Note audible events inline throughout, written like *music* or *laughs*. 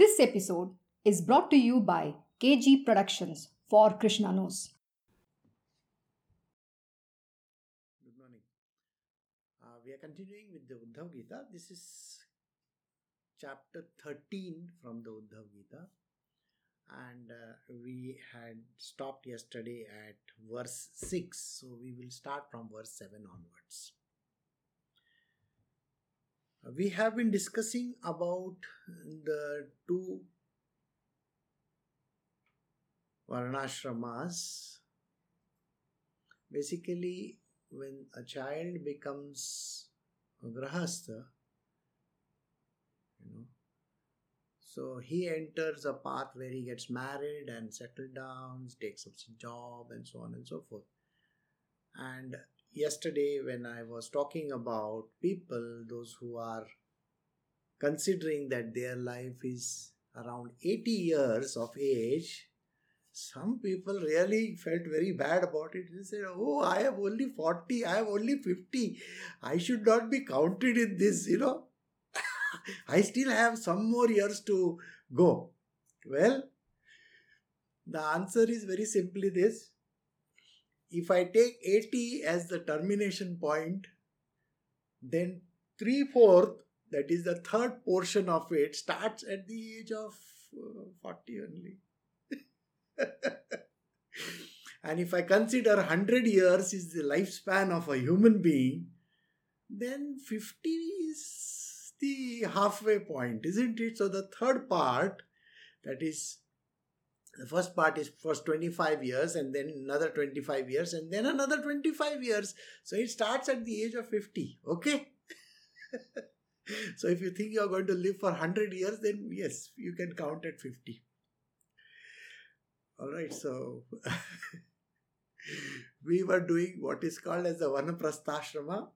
This episode is brought to you by KG Productions for Krishna Knows. Good morning. Uh, we are continuing with the Uddhav Gita. This is chapter 13 from the Uddhav Gita. And uh, we had stopped yesterday at verse 6. So we will start from verse 7 onwards. We have been discussing about the two varnashramas. Basically, when a child becomes a grahastha, you know, so he enters a path where he gets married and settled down, takes up some job, and so on and so forth. And yesterday, when I was talking about people, those who are considering that their life is around 80 years of age, some people really felt very bad about it. They said, Oh, I have only 40, I have only 50. I should not be counted in this, you know. *laughs* I still have some more years to go. Well, the answer is very simply this. If I take 80 as the termination point, then three fourth, that is the third portion of it, starts at the age of uh, 40 only. *laughs* and if I consider 100 years is the lifespan of a human being, then 50 is the halfway point, isn't it? So the third part, that is, the first part is first 25 years, and then another 25 years, and then another 25 years. So it starts at the age of 50, okay? *laughs* so if you think you're going to live for 100 years, then yes, you can count at 50. All right, so *laughs* we were doing what is called as the Vanaprastha ashrama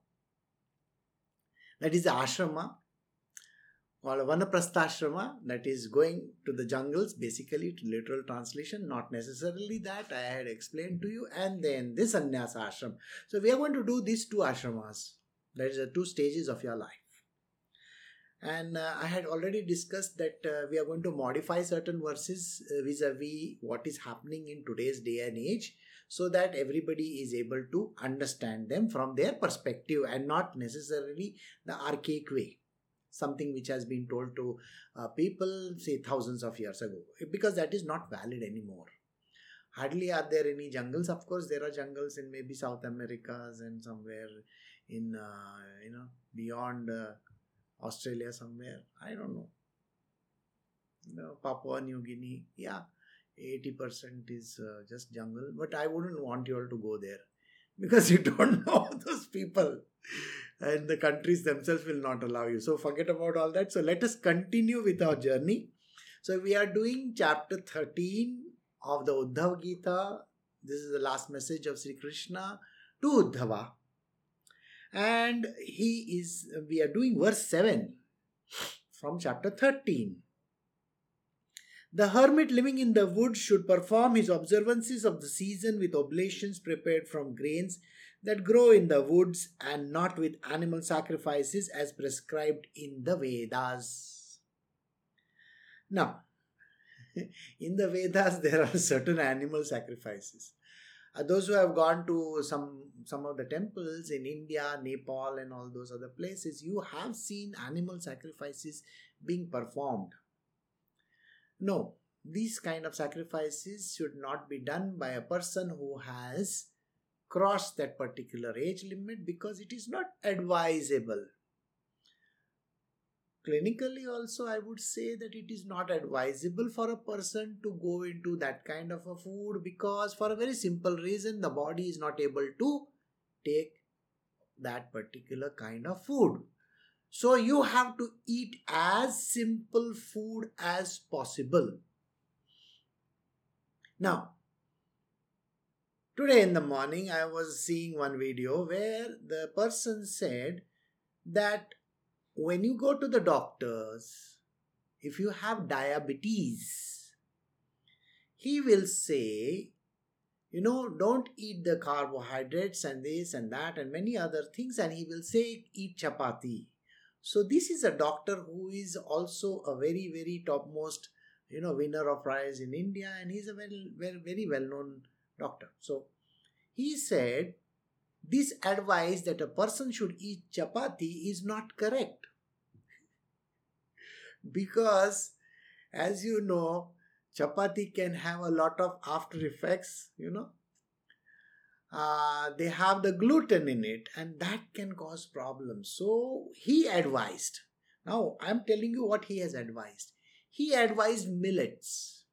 That is the ashrama or Vanaprastha that is going to the jungles, basically to literal translation, not necessarily that I had explained to you, and then this sannyasa ashram. So we are going to do these two ashramas. That is the two stages of your life. And uh, I had already discussed that uh, we are going to modify certain verses vis a vis what is happening in today's day and age so that everybody is able to understand them from their perspective and not necessarily the archaic way. Something which has been told to uh, people, say, thousands of years ago, because that is not valid anymore. Hardly are there any jungles. Of course, there are jungles in maybe South Americas and somewhere in, uh, you know, beyond uh, Australia somewhere. I don't know. No, Papua New Guinea. Yeah, 80% is uh, just jungle. But I wouldn't want you all to go there because you don't *laughs* know those people. And the countries themselves will not allow you. So forget about all that. So let us continue with our journey. So we are doing chapter 13 of the Uddhav Gita. This is the last message of Sri Krishna to Uddhava and he is we are doing verse 7 from chapter 13 the hermit living in the woods should perform his observances of the season with oblations prepared from grains that grow in the woods and not with animal sacrifices as prescribed in the Vedas. Now, *laughs* in the Vedas, there are certain animal sacrifices. Uh, those who have gone to some some of the temples in India, Nepal, and all those other places, you have seen animal sacrifices being performed. No, these kind of sacrifices should not be done by a person who has crossed that particular age limit because it is not advisable. Clinically also i would say that it is not advisable for a person to go into that kind of a food because for a very simple reason the body is not able to take that particular kind of food so you have to eat as simple food as possible now today in the morning i was seeing one video where the person said that when you go to the doctors, if you have diabetes, he will say, you know, don't eat the carbohydrates and this and that and many other things, and he will say, eat chapati. So this is a doctor who is also a very very topmost you know winner of prize in India and he's a very very very well known doctor. So he said this advice that a person should eat chapati is not correct *laughs* because as you know chapati can have a lot of after effects you know uh, they have the gluten in it and that can cause problems. So he advised. Now i'm telling you what he has advised. He advised millets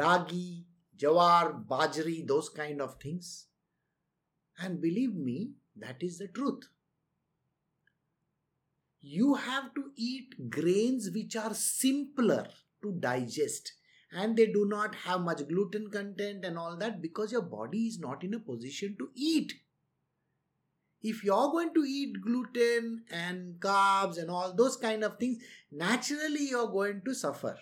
ragi jawar bajri those kind of things. And believe me that is the truth. You have to eat grains which are simpler to digest and they do not have much gluten content and all that because your body is not in a position to eat. If you're going to eat gluten and carbs and all those kind of things, naturally you're going to suffer.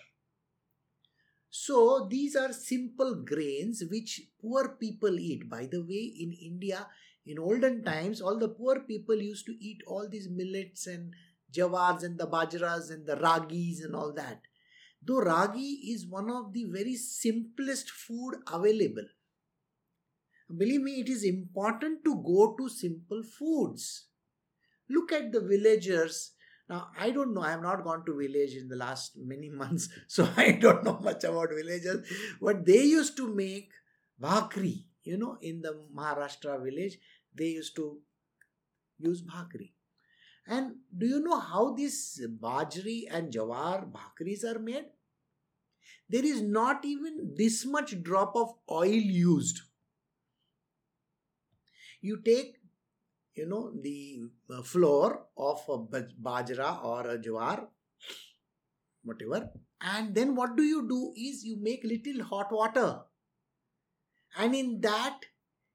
So these are simple grains which poor people eat. By the way, in India, in olden times, all the poor people used to eat all these millets and jawars and the bajras and the ragis and all that. Though ragi is one of the very simplest food available. Believe me, it is important to go to simple foods. Look at the villagers. Now, I don't know, I have not gone to village in the last many *laughs* months, so *laughs* I don't know much about villagers. But they used to make bhakri, you know, in the Maharashtra village, they used to use bhakri. And do you know how this bajri and jawar bhakris are made? there is not even this much drop of oil used. You take you know the uh, flour of a bajra or a jawar whatever and then what do you do is you make little hot water and in that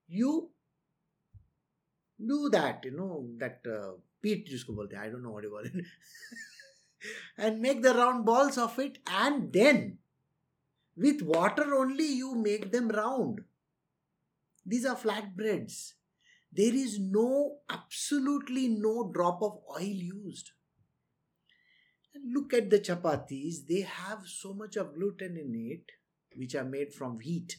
you do that you know that uh, peat i don't know what you call it *laughs* and make the round balls of it and then with water only you make them round. These are flat breads there is no absolutely no drop of oil used. And look at the chapatis. They have so much of gluten in it which are made from wheat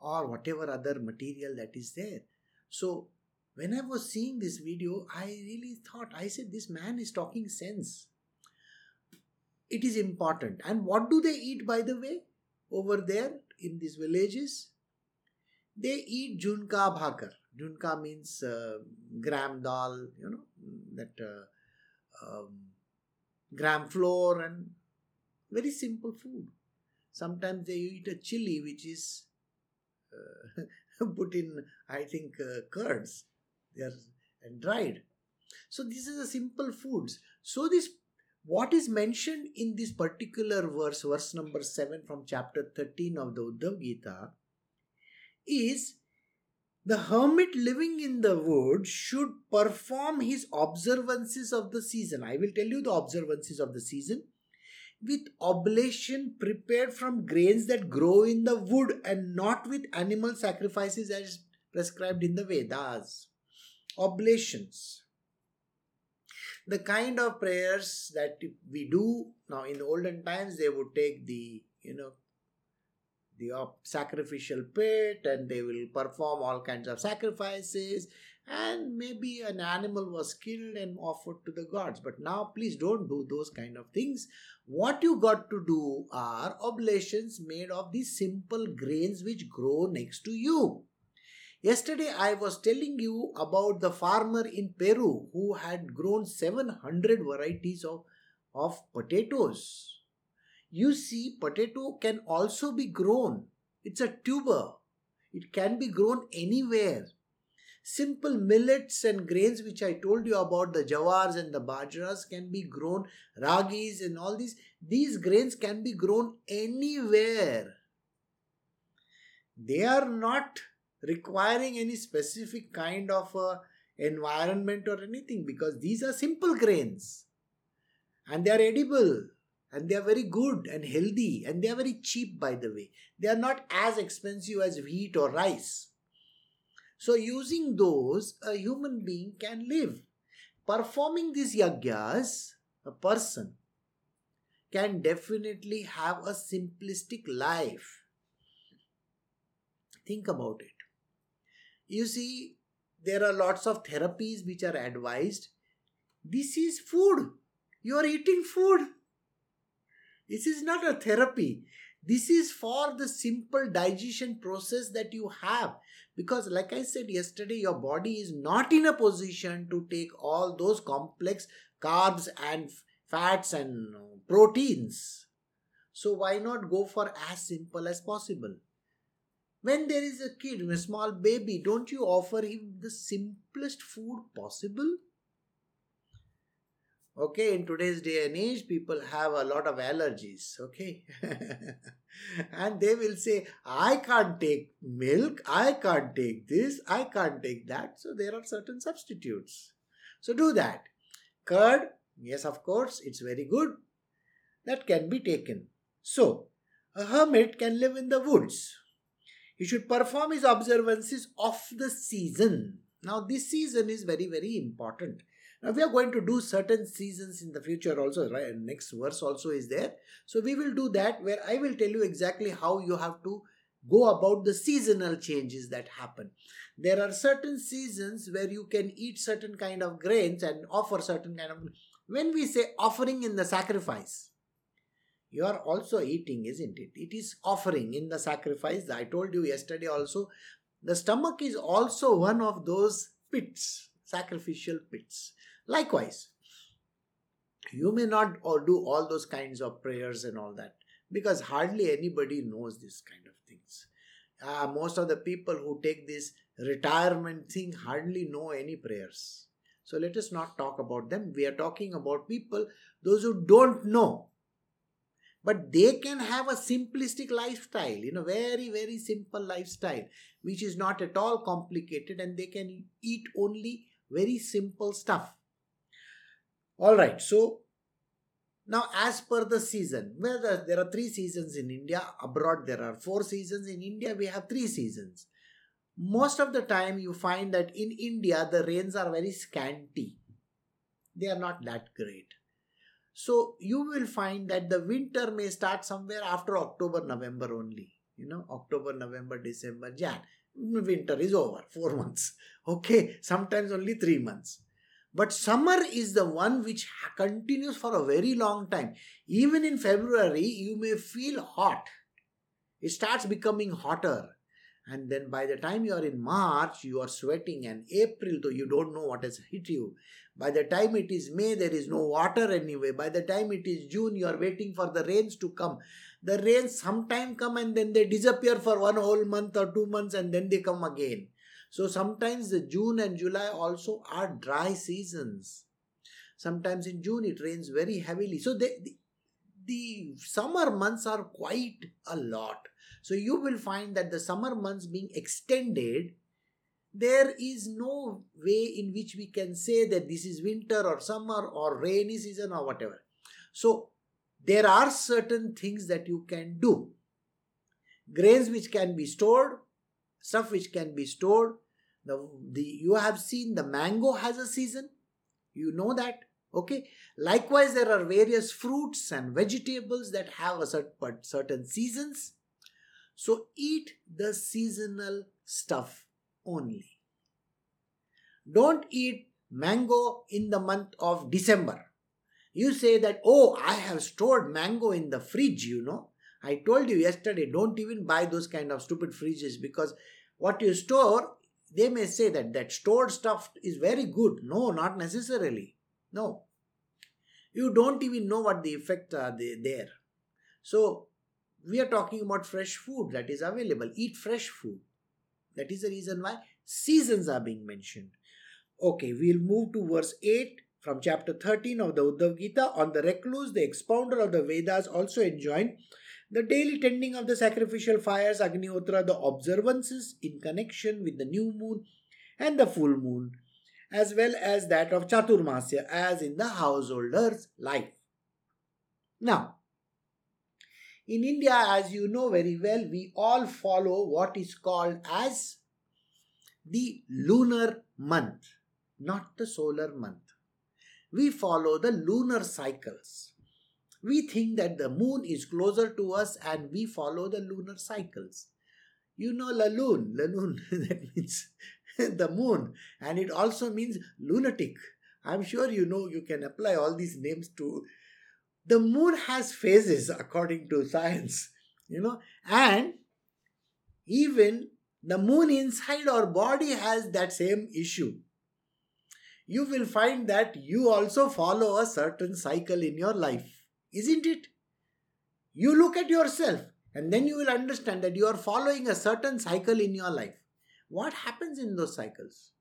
or whatever other material that is there. So when I was seeing this video, I really thought, I said, this man is talking sense. It is important. And what do they eat, by the way, over there in these villages? They eat junka bhakar. Junka means uh, gram dal, you know, that uh, um, gram flour and very simple food. Sometimes they eat a chili which is uh, *laughs* put in, I think, uh, curds they are and dried. So this is a simple foods. So this what is mentioned in this particular verse, verse number 7 from chapter 13 of the Uddhav Gita, is the hermit living in the wood should perform his observances of the season. I will tell you the observances of the season. With oblation prepared from grains that grow in the wood and not with animal sacrifices as prescribed in the Vedas. Oblations the kind of prayers that we do now in the olden times they would take the you know the sacrificial pit and they will perform all kinds of sacrifices and maybe an animal was killed and offered to the gods. But now please don't do those kind of things. What you got to do are oblations made of these simple grains which grow next to you Yesterday, I was telling you about the farmer in Peru who had grown 700 varieties of, of potatoes. You see, potato can also be grown. It's a tuber. It can be grown anywhere. Simple millets and grains, which I told you about, the jawars and the bajras, can be grown, ragis and all these. These grains can be grown anywhere. They are not requiring any specific kind of uh, environment or anything because these are simple grains and they are edible and they are very good and healthy and they are very cheap by the way they are not as expensive as wheat or rice so using those a human being can live performing these yagyas, a person can definitely have a simplistic life. Think about it. You see, there are lots of therapies which are advised. This is food. You are eating food. This is not a therapy. This is for the simple digestion process that you have. Because, like I said yesterday, your body is not in a position to take all those complex carbs and fats and proteins. So, why not go for as simple as possible? When there is a kid, a small baby, don't you offer him the simplest food possible? Okay, in today's day and age, people have a lot of allergies. Okay, *laughs* and they will say, I can't take milk, I can't take this, I can't take that. So, there are certain substitutes. So, do that. Curd, yes, of course, it's very good. That can be taken. So, a hermit can live in the woods. He should perform his observances of the season. Now, this season is very, very important now we are going to do certain seasons in the future also, right? And Next verse also is there. So we will do that where I will tell you exactly how you have to go about the seasonal changes that happen. There are certain seasons where you can eat certain kind of grains and offer certain kind of when we say offering in the sacrifice, you are also eating, isn't it? It is offering in the sacrifice. I told you yesterday also, the stomach is also one of those pits, sacrificial pits. Likewise, you may not do all those kinds of prayers and all that because hardly anybody knows this kind of things. Uh, most of the people who take this retirement thing hardly know any prayers. So let us not talk about them. We are talking about people, those who don't know. But they can have a simplistic lifestyle, you know, very, very simple lifestyle, which is not at all complicated, and they can eat only very simple stuff. All right, so now as per the season, well, there are three seasons in India. Abroad, there are four seasons. In India, we have three seasons. Most of the time, you find that in India, the rains are very scanty. They are not that great. So you will find that the winter may start somewhere after October, November only. You know, October, November, December, Jan. Winter is over, *laughs* four months. Okay, sometimes only three months. But summer is the one which continues for a very long time. Even in February, you may feel hot. It starts becoming hotter. And then by the time you are in March, you are sweating, and April, though you don't know what has hit you. By the time it is May, there is no water anyway. By the time it is June, you are waiting for the rains to come. The rains sometime come and then they disappear for one whole month or two months and then they come again. So sometimes the June and July also are dry seasons. Sometimes in June it rains very heavily. So the, the, the summer months are quite a lot. So you will find that the summer months being extended, there is no way in which we can say that this is winter or summer or rainy season or whatever. So there are certain things that you can do. Grains which can be stored, stuff which can be stored, the, the you have seen the mango has a season. You know that. Okay. Likewise, there are various fruits and vegetables that have a certain, certain seasons. So eat the seasonal stuff only. Don't eat mango in the month of December. You say that, oh, I have stored mango in the fridge, you know. I told you yesterday, don't even buy those kind of stupid fridges because what you store they may say that that stored stuff is very good. No, not necessarily. No. You don't even know what the effects are there. So, we are talking about fresh food that is available. Eat fresh food. That is the reason why seasons are being mentioned. Okay, we'll move to verse 8 from chapter 13 of the Uddhav Gita. On the recluse, the expounder of the Vedas also enjoined the daily tending of the sacrificial fires, Agnihotra, the observances in connection with the new moon and the full moon, as well as that of Chaturmasya, as in the householder's life. Now, in India, as you know very well, we all follow what is called as the lunar month, not the solar month. we follow the lunar cycles. We think that the moon is closer to us and we follow the lunar cycles. You know La Lune, La Lune, *laughs* that means *laughs* the moon, and it also means lunatic. I'm sure you know you can apply all these names to. The moon has phases according to science, you know, and even the moon inside our body has that same issue. You will find that you also follow a certain cycle in your life, isn't it? You look at yourself and then you will understand that you are following a certain cycle in your life. What happens in those cycles?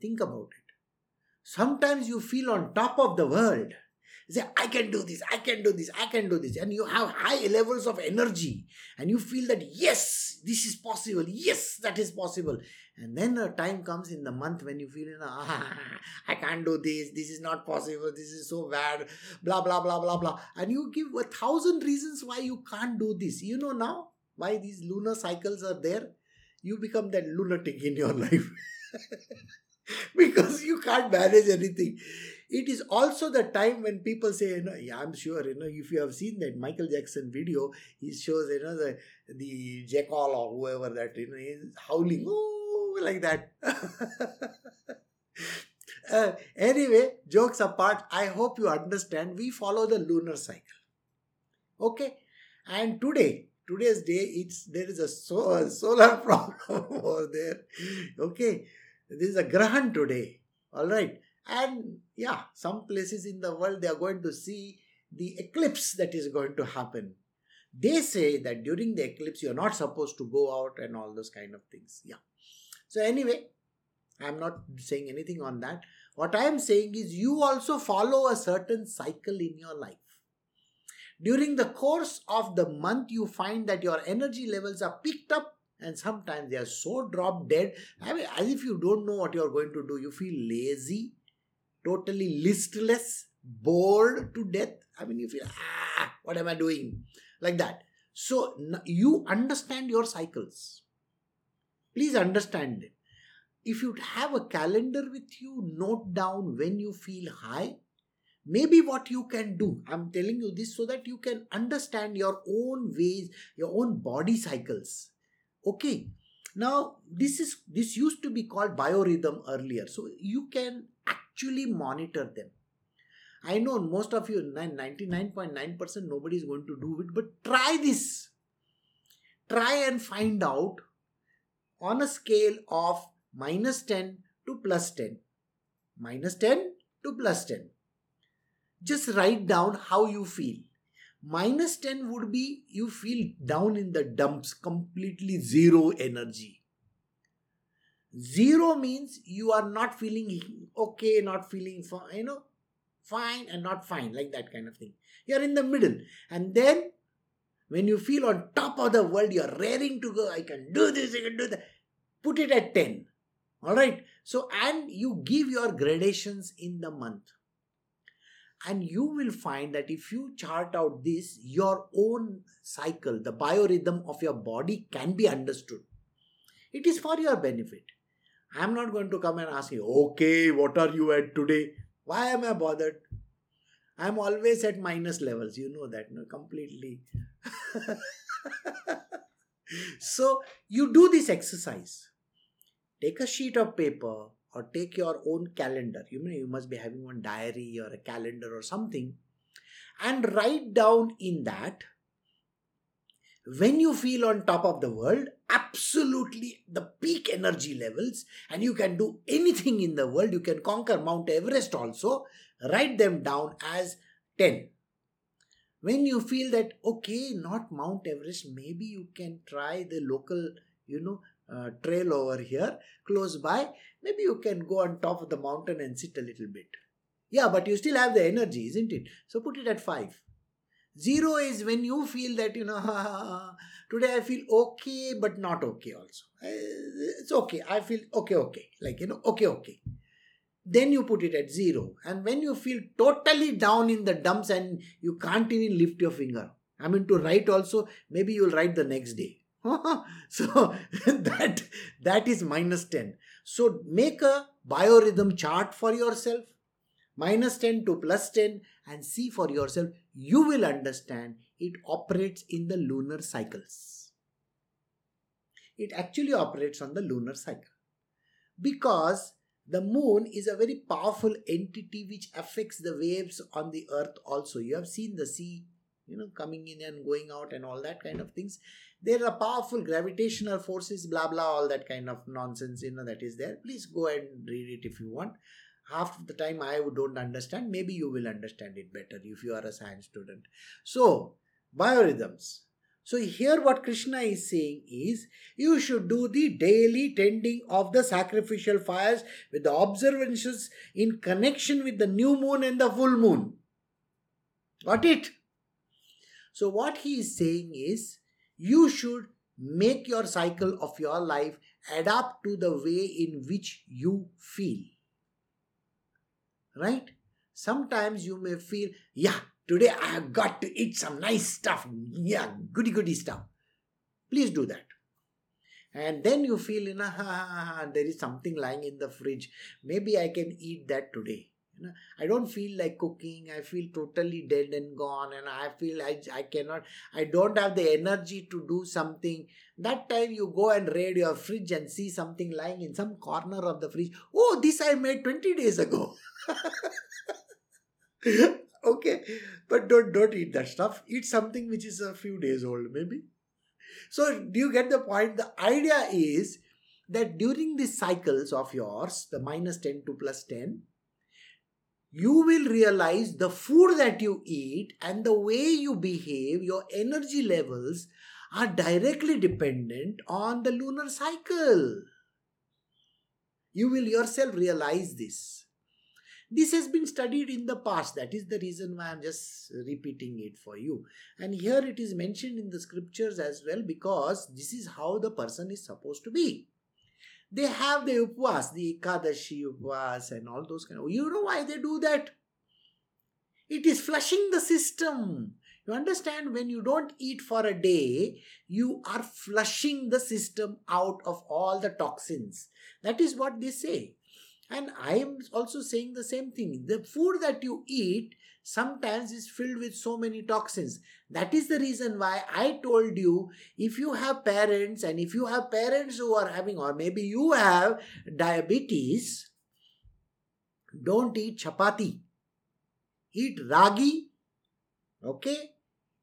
Think about it. Sometimes you feel on top of the world you say, I can do this, I can do this, I can do this. And you have high levels of energy. And you feel that, yes, this is possible. Yes, that is possible. And then a time comes in the month when you feel, ah, *laughs* I can't do this, this is not possible, this is so bad, blah, blah, blah, blah, blah. And you give a thousand reasons why you can't do this. You know now why these lunar cycles are there? You become that lunatic in your *laughs* life. *laughs* because you can't manage anything it is also the time when people say, you know, yeah, I'm sure, you know, if you have seen that Michael Jackson video, he shows, you know, the the jackal or whoever that, you know, is howling, oh, like that. *laughs* uh, anyway, jokes apart, I hope you understand. We follow the lunar cycle. Okay, and today, today's day, it's there is a, so, a solar *laughs* problem over there. Okay, this is a grahan today. All right and yeah, some places in the world they are going to see the eclipse that is going to happen. They say that during the eclipse you're not supposed to go out and all those kind of things. Yeah. So, anyway, I'm not saying anything on that. What I am saying is you also follow a certain cycle in your life. During the course of the month, you find that your energy levels are picked up and sometimes they are so drop dead. I mean, as if you don't know what you're going to do. You feel lazy totally listless, bored to death. I mean, you feel, ah, what am I doing? Like that. So you understand your cycles. Please understand it. If you have a calendar with you, note down when you feel high. Maybe what you can do, I'm telling you this so that you can understand your own ways, your own body cycles. Okay. Now, this is this used to be called biorhythm earlier. So you can actually monitor them. I know most of you, 99.9% nobody is going to do it, but try this. Try and find out on a scale of minus 10 to plus 10. Minus 10 to plus 10. Just write down how you feel. Minus 10 would be you feel down in the dumps, completely zero energy. Zero means you are not feeling okay, not feeling you know, fine and not fine, like that kind of thing. You're in the middle. And then when you feel on top of the world, you're raring to go, I can do this, I can do that. Put it at 10. Alright? So, and you give your gradations in the month. And you will find that if you chart out this, your own cycle, the biorhythm of your body can be understood. It is for your benefit. I'm not going to come and ask you, okay, what are you at today? Why am I bothered? I'm always at minus levels. You know that, no? Completely. *laughs* so you do this exercise. Take a sheet of paper or take your own calendar. You know, you must be having one diary or a calendar or something. And write down in that when you feel on top of the world, absolutely the peak energy levels, and you can do anything in the world, you can conquer Mount Everest also, write them down as 10. When you feel that, okay, not Mount Everest, maybe you can try the local, you know, uh, trail over here close by. Maybe you can go on top of the mountain and sit a little bit. Yeah, but you still have the energy, isn't it? So put it at 5 Zero is when you feel that, you know, *laughs* today I feel okay, but not okay also. It's okay. I feel okay, okay. Like, you know, okay, okay. Then you put it at zero. And when you feel totally down in the dumps and you can't even lift your finger, I mean, to write also, maybe you'll write the next day. *laughs* so *laughs* that that is minus 10 so make a biorhythm chart for yourself minus 10 to plus 10 and see for yourself. You will understand it operates in the lunar cycles. It actually operates on the lunar cycle because the moon is a very powerful entity which affects the waves on the earth also. You have seen the sea, you know, coming in and going out and all that kind of things. There are powerful gravitational forces, blah blah, all that kind of nonsense, you know, that is there. Please go and read it if you want. Half of the time I don't understand, maybe you will understand it better if you are a science student. So, biorhythms so here what Krishna is saying is you should do the daily tending of the sacrificial fires with the observances in connection with the new moon and the full moon. Got it? So what he is saying is you should make your cycle of your life adapt to the way in which you feel. Right? Sometimes you may feel, yeah, Today I have got to eat some nice stuff. Yeah, goody goody stuff. Please do that. And then you feel, you know, *laughs* there is something lying in the fridge. Maybe I can eat that today. You know, I don't feel like cooking. I feel totally dead and gone, and I feel I, I cannot. I don't have the energy to do something. That time you go and raid your fridge and see something lying in some corner of the fridge. Oh, this I made twenty days ago. *laughs* okay but don't don't eat that stuff eat something which is a few days old maybe so do you get the point the idea is that during these cycles of yours the minus 10 to plus 10 you will realize the food that you eat and the way you behave your energy levels are directly dependent on the lunar cycle you will yourself realize this this has been studied in the past. That is the reason why I'm just repeating it for you. And here it is mentioned in the scriptures as well because this is how the person is supposed to be. They have the upvas, the Ekadashi upvas, and all those kind of. You know why they do that? It is flushing the system. You understand when you don't eat for a day, you are flushing the system out of all the toxins. That is what they say. And I am also saying the same thing. The food that you eat sometimes is filled with so many toxins. That is the reason why I told you if you have parents and if you have parents who are having, or maybe you have diabetes, don't eat chapati. Eat ragi, okay?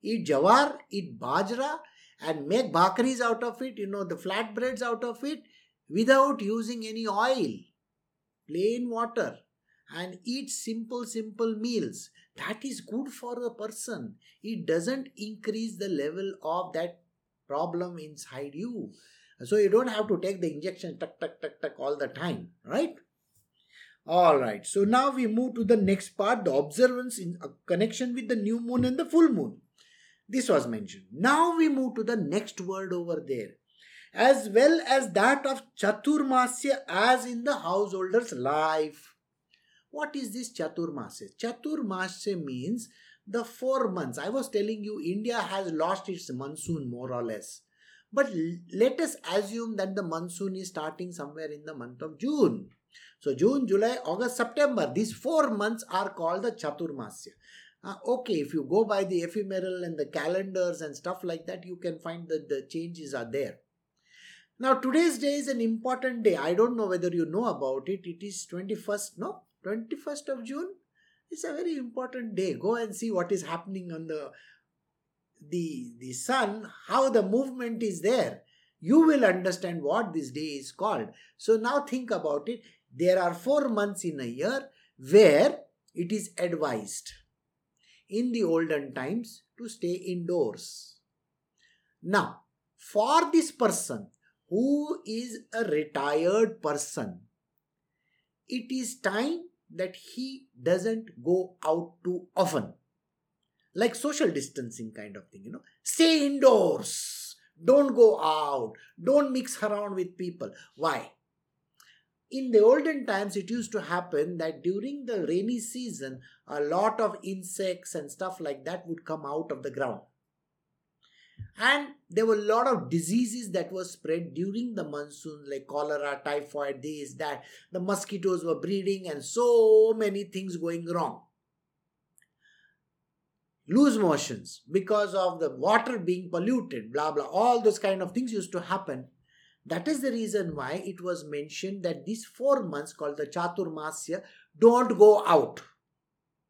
Eat jawar, eat bajra, and make bhakris out of it, you know, the flatbreads out of it without using any oil plain water and eat simple simple meals. That is good for the person. It doesn't increase the level of that problem inside you. So you don't have to take the injection tuck tuck tuck tuck all the time right? All right. So now we move to the next part the observance in a connection with the new moon and the full moon. This was mentioned. Now we move to the next word over there as well as that of Chaturmasya as in the householder's life. What is this Chaturmasya? Chaturmasya means the four months. I was telling you, India has lost its monsoon more or less. But let us assume that the monsoon is starting somewhere in the month of June. So, June, July, August, September, these four months are called the Chaturmasya. Uh, okay, if you go by the ephemeral and the calendars and stuff like that, you can find that the changes are there. Now, today's day is an important day. I don't know whether you know about it. It is 21st, no? 21st of June. It's a very important day. Go and see what is happening on the the the sun, how the movement is there. You will understand what this day is called. So now think about it. There are four months in a year where it is advised in the olden times to stay indoors. Now, for this person who is a retired person, it is time that he doesn't go out too often. Like social distancing kind of thing, you know. Stay indoors. Don't go out. Don't mix around with people. Why? in the olden times it used to happen that during the rainy season a lot of insects and stuff like that would come out of the ground and there were a lot of diseases that were spread during the monsoon like cholera typhoid this that. The mosquitoes were breeding and so many things going wrong. Loose motions because of the water being polluted blah blah. All those kind of things used to happen. That is the reason why it was mentioned that these four months called the chaturmasya don't go out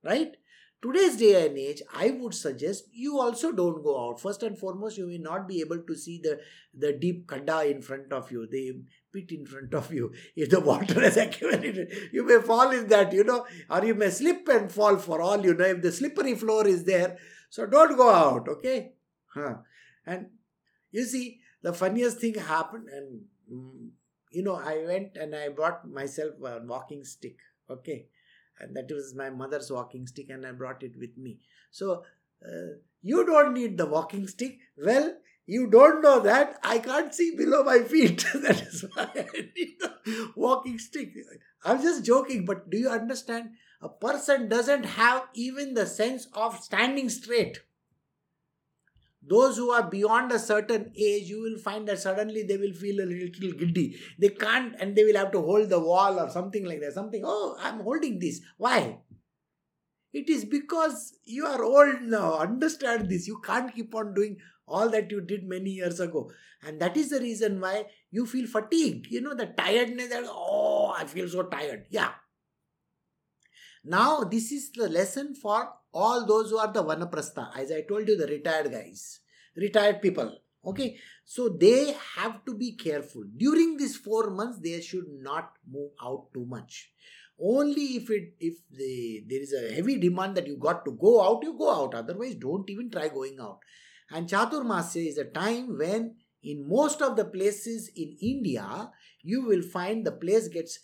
right today's day and age i would suggest you also don't go out. First and foremost you may not be able to see the the deep khadda in front of you the pit in front of you *laughs* if the water has *laughs* accumulated. You may fall in that you know or you may slip and fall for all you know if the slippery floor is there. So don't go out okay? Huh. and you see the funniest thing happened and mm, you know i went and i brought myself a walking stick okay and that was my mother's walking stick and i brought it with me. So uh, you don't need the walking stick. Well you don't know that. I can't see below my feet. *laughs* That is why i need the walking stick. I'm just joking but do you understand? A person doesn't have even the sense of standing straight those who are beyond a certain age you will find that suddenly they will feel a little giddy they can't and they will have to hold the wall or something like that something oh i'm holding this. Why? It is because you are old now. Understand this. You can't keep on doing all that you did many years ago. And that is the reason why you feel fatigued you know the tiredness that oh i feel so tired. Yeah now this is the lesson for all those who are the vanaprastha. As i told you the retired guys retired people okay? So they have to be careful. During these 4 months they should not move out too much. Only if it if the, there is a heavy demand that you got to go out you go out. Otherwise don't even try going out. And chaturmasya is a time when in most of the places in india you will find the place gets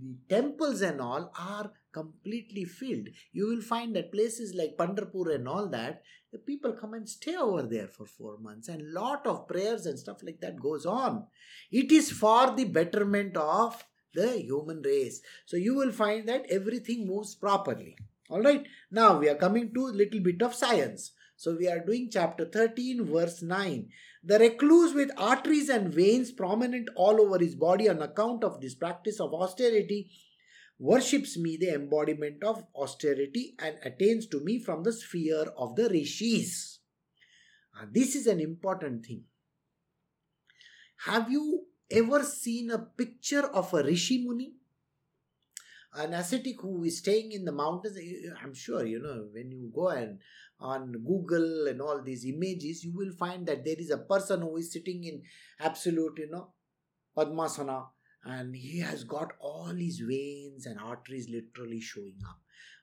the temples and all are completely filled. You will find that places like Pandharpur and all that, the people come and stay over there for four months, and lot of prayers and stuff like that goes on. It is for the betterment of the human race. So you will find that everything moves properly. All right. Now we are coming to little bit of science. So we are doing chapter 13, verse 9. The recluse with arteries and veins prominent all over his body on account of this practice of austerity worships me, the embodiment of austerity, and attains to me from the sphere of the rishis. Uh, this is an important thing. Have you ever seen a picture of a rishi muni? An ascetic who is staying in the mountains. I'm sure you know when you go and on Google and all these images, you will find that there is a person who is sitting in absolute, you know, Padmasana and he has got all his veins and arteries literally showing up.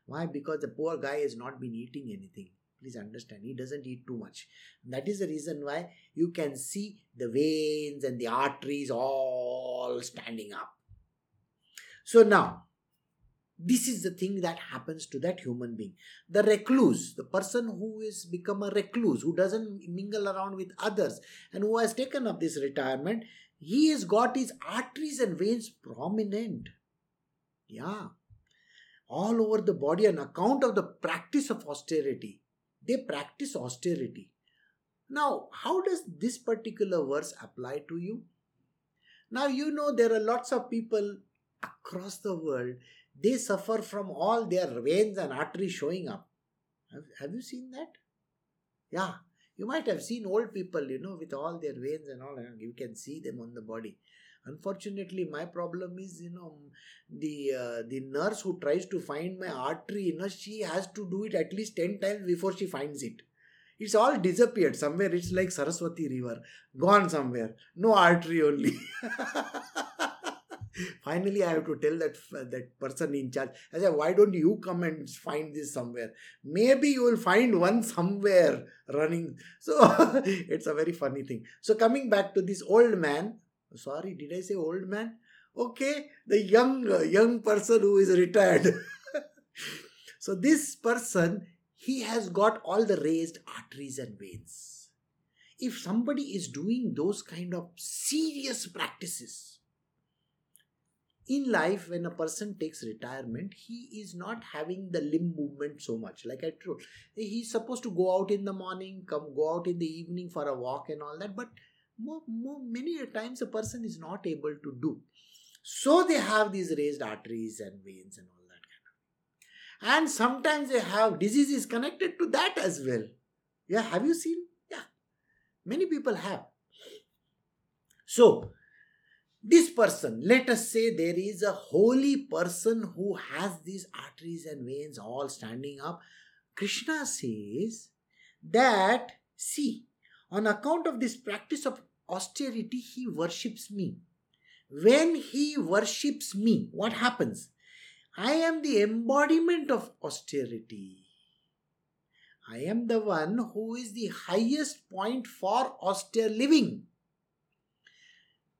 Why? Because the poor guy has not been eating anything. Please understand, he doesn't eat too much. That is the reason why you can see the veins and the arteries all standing up. So now, this is the thing that happens to that human being. The recluse, the person who is become a recluse, who doesn't mingle around with others, and who has taken up this retirement, he has got his arteries and veins prominent. Yeah. All over the body on account of the practice of austerity. They practice austerity. Now, how does this particular verse apply to you? Now, you know there are lots of people across the world, they suffer from all their veins and arteries showing up. Have, have you seen that? Yeah, you might have seen old people, you know, with all their veins and all, you can see them on the body. Unfortunately, my problem is, you know, the uh, the nurse who tries to find my artery, you know, she has to do it at least 10 times before she finds it. It's all disappeared somewhere. It's like Saraswati River, gone somewhere. No artery only. *laughs* Finally, I have to tell that uh, that person in charge. I said, "Why don't you come and find this somewhere? Maybe you will find one somewhere running." *laughs* So it's a very funny thing. So coming back to this old man. Sorry, did I say old man? Okay, the young uh, young person who is retired. *laughs* so this person, he has got all the raised arteries and veins. If somebody is doing those kind of serious practices, in life when a person takes retirement he is not having the limb movement so much. Like i told he's supposed to go out in the morning come go out in the evening for a walk and all that but more, more many times a person is not able to do. So they have these raised arteries and veins and all that kind of and sometimes they have diseases connected to that as well. Yeah have you seen? Yeah. Many people have. So this person, let us say there is a holy person who has these arteries and veins all standing up. Krishna says that, see, on account of this practice of austerity, he worships me. When he worships me, what happens? I am the embodiment of austerity. I am the one who is the highest point for austere living.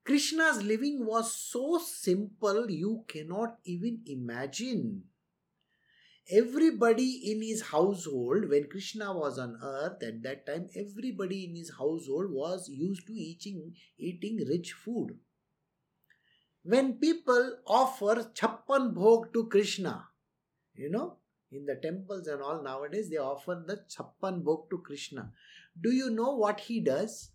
Krishna's living was so simple you cannot even imagine. Everybody in his household, when Krishna was on earth at that time, everybody in his household was used to eating, eating rich food. When people offer chappan bhog to Krishna, you know, in the temples and all nowadays, they offer the chappan bhog to Krishna. Do you know what he does?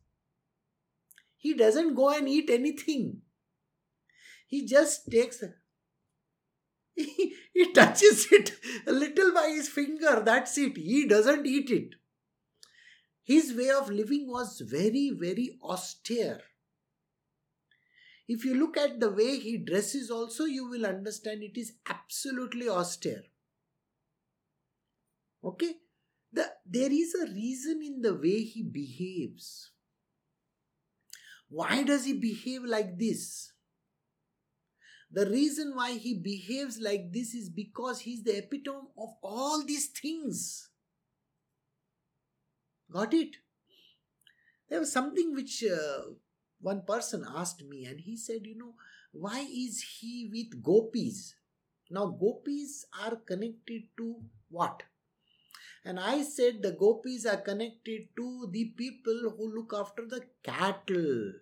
He doesn't go and eat anything. He just takes, *laughs* he, he touches it a little by his finger. That's it. He doesn't eat it. His way of living was very, very austere. If you look at the way he dresses, also, you will understand it is absolutely austere. Okay? The, there is a reason in the way he behaves. Why does he behave like this? The reason why he behaves like this is because he's the epitome of all these things. Got it? There was something which uh, one person asked me, and he said, You know, why is he with gopis? Now, gopis are connected to what? And I said the gopis are connected to the people who look after the cattle.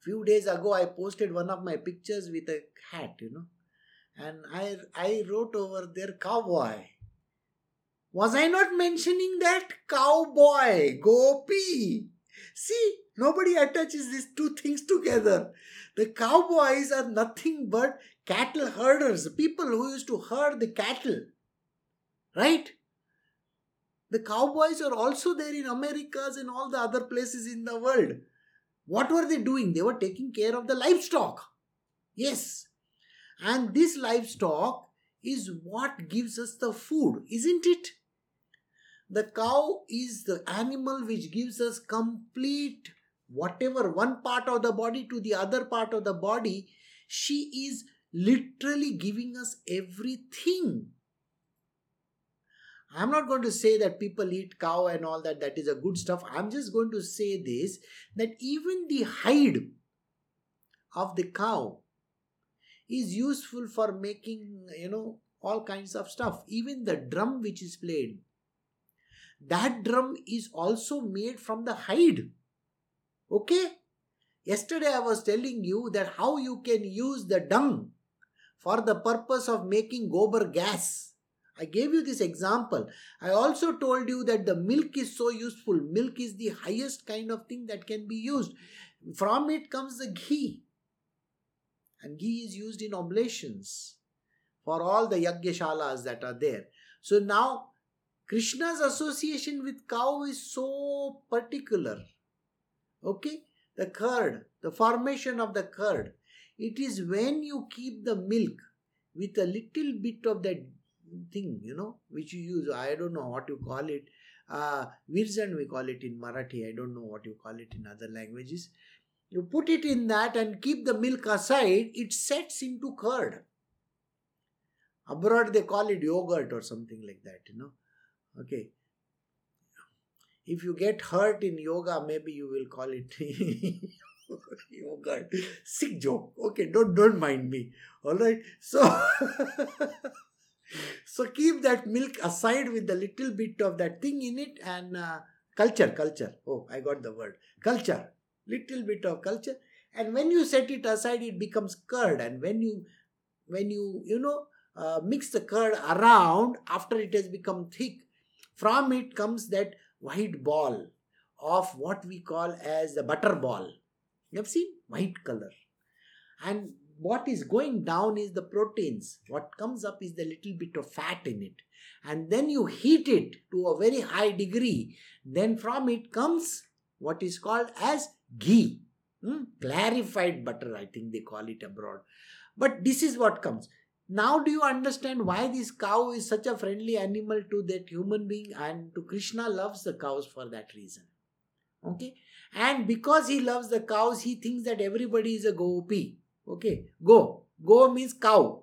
Few days ago, I posted one of my pictures with a hat, you know, and I I wrote over there cowboy. Was I not mentioning that cowboy gopi? See, nobody attaches these two things together. The cowboys are nothing but cattle herders, people who used to herd the cattle. Right? The cowboys are also there in Americas and all the other places in the world. What were they doing? They were taking care of the livestock. Yes. And this livestock is what gives us the food, isn't it? The cow is the animal which gives us complete whatever one part of the body to the other part of the body. She is literally giving us everything. I'm not going to say that people eat cow and all that, that is a good stuff. I'm just going to say this that even the hide of the cow is useful for making, you know, all kinds of stuff. Even the drum which is played, that drum is also made from the hide. Okay? Yesterday I was telling you that how you can use the dung for the purpose of making gobar gas I gave you this example. I also told you that the milk is so useful. Milk is the highest kind of thing that can be used. From it comes the ghee. And ghee is used in oblations for all the yagyashalas that are there. So now Krishna's association with cow is so particular. Okay? The curd, the formation of the curd. It is when you keep the milk with a little bit of that thing, you know, which you use. I don't know what you call it. Uh, Virzhan we call it in Marathi. I don't know what you call it in other languages. You put it in that and keep the milk aside, it sets into curd. Abroad they call it yogurt or something like that, you know. Okay. If you get hurt in yoga, maybe you will call it *laughs* yogurt. Sick joke. Okay, don't don't mind me. All right. So *laughs* so keep that milk aside with a little bit of that thing in it and uh, culture, culture. Oh, I got the word. Culture. Little bit of culture. and when you set it aside it becomes curd and when you when you you know uh, mix the curd around after it has become thick from it comes that white ball of what we call as the butter ball you have seen white color and what is going down is the proteins. What comes up is the little bit of fat in it. And then you heat it to a very high degree. Then from it comes what is called as ghee. Hmm? clarified butter i think they call it abroad. But this is what comes. Now do you understand why this cow is such a friendly animal to that human being? And to krishna loves the cows for that reason. Okay? And because he loves the cows he thinks that everybody is a gopi okay go. Go means cow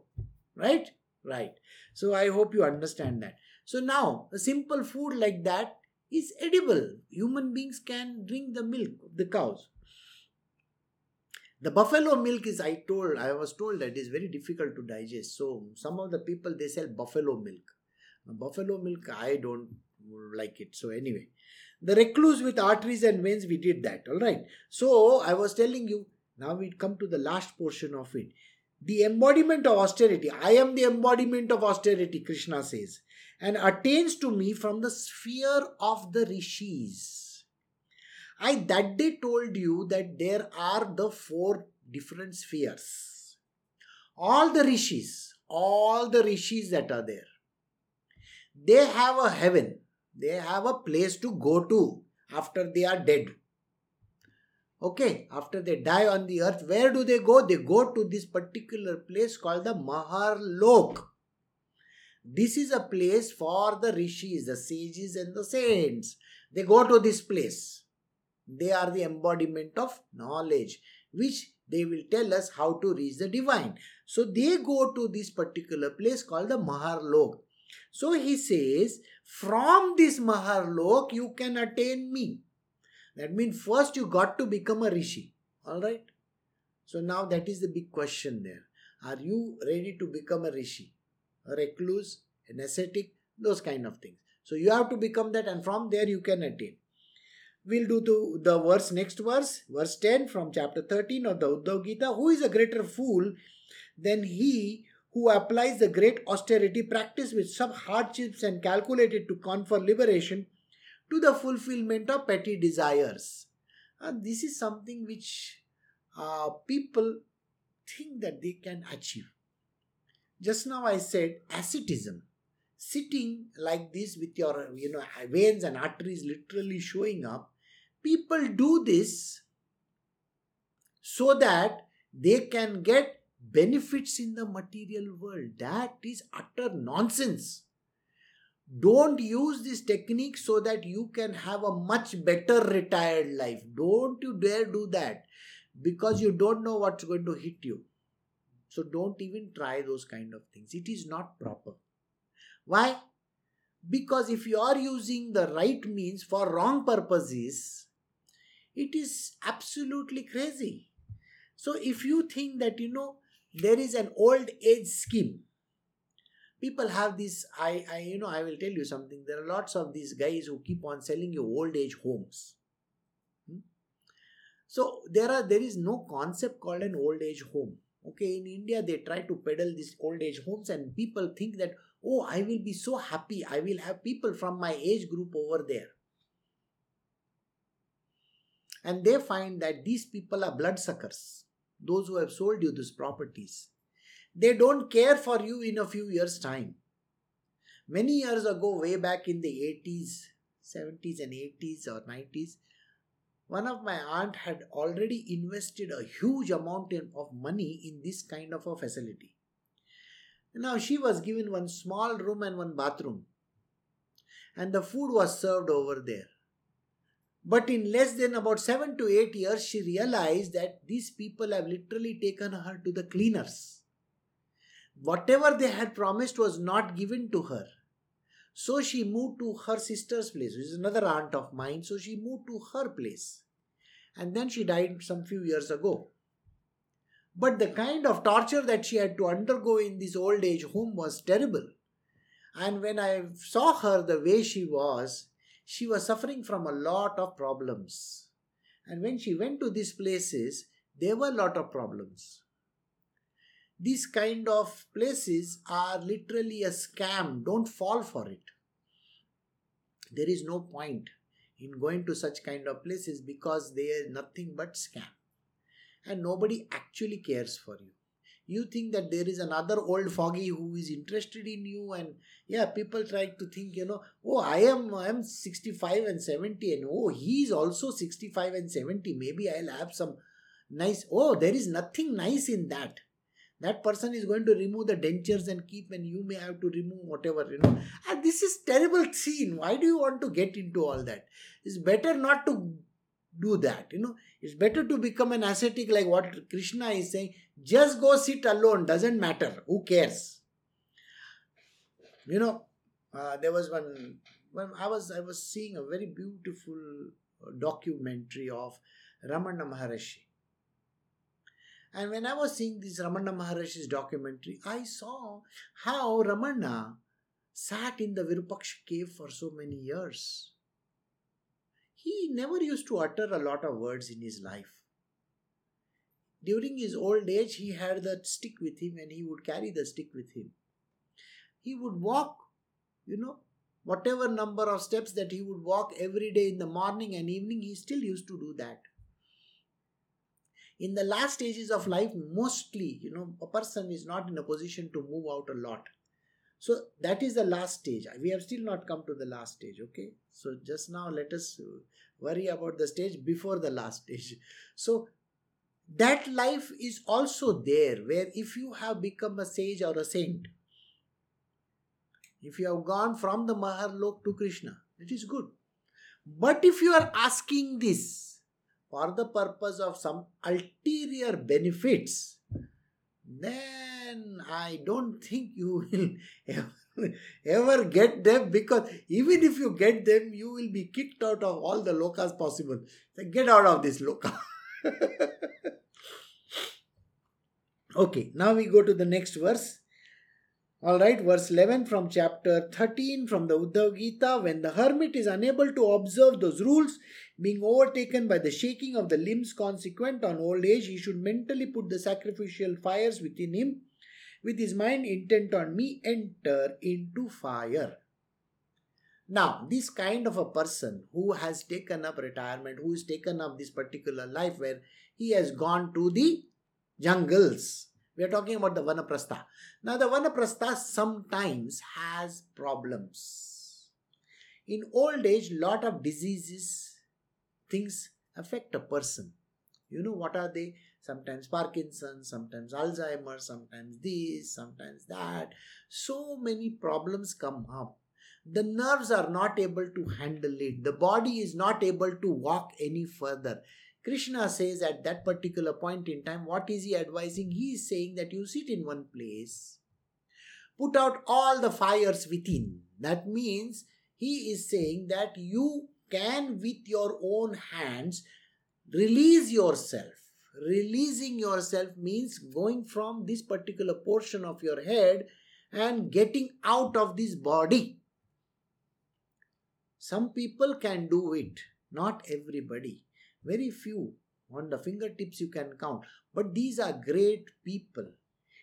right? Right. So i hope you understand that. So now a simple food like that is edible. Human beings can drink the milk of the cows. The buffalo milk is i told i was told that is very difficult to digest. So some of the people they sell buffalo milk. Buffalo milk i don't like it. So anyway the recluse with arteries and veins we did that. All right. So i was telling you now we come to the last portion of it the embodiment of austerity i am the embodiment of austerity krishna says and attains to me from the sphere of the rishis I that day told you that there are the four different spheres. All the rishis, all the rishis that are there, they have a heaven, they have a place to go to after they are dead. Okay, after they die on the earth, where do they go? They go to this particular place called the Maharlok. This is a place for the rishis, the sages, and the saints. They go to this place. They are the embodiment of knowledge, which they will tell us how to reach the divine. So they go to this particular place called the Maharlok. So he says, from this Maharlok, you can attain me. That means first you got to become a rishi. Alright? So now that is the big question there. Are you ready to become a rishi? A recluse, an ascetic, those kind of things. So you have to become that, and from there you can attain. We'll do to the verse next verse, verse 10 from chapter 13 of the Uddhav Gita. Who is a greater fool than he who applies the great austerity practice with some hardships and calculated to confer liberation to the fulfillment of petty desires? And this is something which uh, people think that they can achieve. Just now I said asceticism sitting like this with your you know veins and arteries literally showing up people do this so that they can get benefits in the material world that is utter nonsense don't use this technique so that you can have a much better retired life don't you dare do that because you don't know what's going to hit you so don't even try those kind of things it is not proper why? Because if you are using the right means for wrong purposes, it is absolutely crazy. So if you think that you know there is an old age scheme, people have this. I, I you know I will tell you something. There are lots of these guys who keep on selling you old age homes. Hmm? So there are there is no concept called an old age home. Okay, in India they try to peddle these old age homes, and people think that Oh, I will be so happy. I will have people from my age group over there. And they find that these people are bloodsuckers, those who have sold you these properties. They don't care for you in a few years' time. Many years ago, way back in the 80s, 70s, and 80s or 90s, one of my aunt had already invested a huge amount of money in this kind of a facility. Now she was given one small room and one bathroom. And the food was served over there. But in less than about seven to eight years, she realized that these people have literally taken her to the cleaners. Whatever they had promised was not given to her. So she moved to her sister's place, which is another aunt of mine. So she moved to her place. And then she died some few years ago. But the kind of torture that she had to undergo in this old age home was terrible. And when I saw her the way she was, she was suffering from a lot of problems. And when she went to these places, there were a lot of problems. These kind of places are literally a scam. Don't fall for it. There is no point in going to such kind of places because they are nothing but scam. And nobody actually cares for you you think that there is another old foggy who is interested in you and yeah people try to think you know oh i am i am 65 and 70 and oh he is also 65 and 70 maybe i'll have some nice oh there is nothing nice in that that person is going to remove the dentures and keep and you may have to remove whatever you know. And this is terrible scene. Why do you want to get into all that? It's better not to do that you know. It's better to become an ascetic like what krishna is saying just go sit alone. Doesn't matter. Who cares? You know uh, there was one when i was i was seeing a very beautiful documentary of ramana maharshi and when i was seeing this ramana maharshi's documentary i saw how ramana sat in the virupaksha cave for so many years he never used to utter a lot of words in his life. During his old age, he had that stick with him and he would carry the stick with him. He would walk, you know, whatever number of steps that he would walk every day in the morning and evening, he still used to do that. In the last stages of life, mostly, you know, a person is not in a position to move out a lot. So that is the last stage. We have still not come to the last stage, okay? So just now let us worry about the stage before the last stage. So that life is also there where if you have become a sage or a saint, if you have gone from the Maharlok to Krishna, it is good. But if you are asking this for the purpose of some ulterior benefits, then I don't think you will *laughs* ever, ever get them because even if you get them, you will be kicked out of all the lokas possible. So get out of this loka. *laughs* okay, now we go to the next verse. All right, verse 11 from chapter 13 from the Uddhav Gita. When the hermit is unable to observe those rules, being overtaken by the shaking of the limbs consequent on old age, he should mentally put the sacrificial fires within him, with his mind intent on me, enter into fire. Now, this kind of a person who has taken up retirement, who has taken up this particular life where he has gone to the jungles, we are talking about the Vanaprastha. Now, the Vanaprastha sometimes has problems. In old age, lot of diseases, things affect a person. You know what are they? Sometimes Parkinson, sometimes Alzheimer's, sometimes this, sometimes that. So many problems come up. The nerves are not able to handle it. The body is not able to walk any further. Krishna says at that particular point in time, what is he advising? He is saying that you sit in one place, put out all the fires within. That means he is saying that you can, with your own hands, release yourself. Releasing yourself means going from this particular portion of your head and getting out of this body. Some people can do it, not everybody. Very few on the fingertips you can count. But these are great people.